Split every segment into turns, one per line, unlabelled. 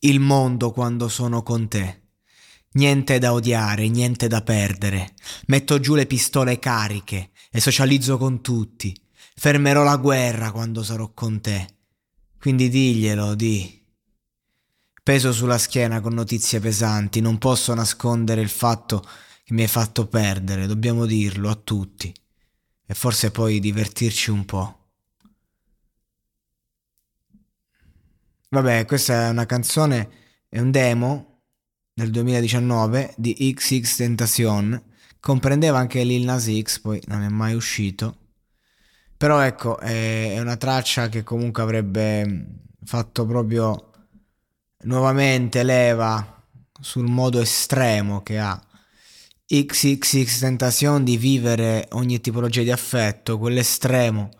Il mondo quando sono con te. Niente da odiare, niente da perdere. Metto giù le pistole cariche e socializzo con tutti. Fermerò la guerra quando sarò con te. Quindi diglielo, di. Peso sulla schiena con notizie pesanti, non posso nascondere il fatto che mi hai fatto perdere, dobbiamo dirlo a tutti. E forse poi divertirci un po'. Vabbè, questa è una canzone, è un demo del 2019 di XX Tentacion. Comprendeva anche Lil Nas X, poi non è mai uscito. Però ecco, è, una traccia che comunque avrebbe fatto proprio nuovamente leva sul modo estremo che ha XXX Tentacion di vivere ogni tipologia di affetto, quell'estremo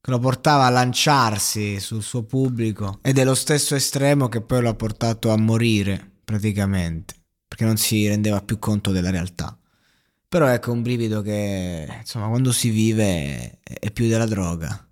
che lo portava a lanciarsi sul suo pubblico ed è lo stesso estremo che poi lo ha portato a morire praticamente, perché non si rendeva più conto della realtà. Però ecco un brivido che insomma quando si vive è più della droga.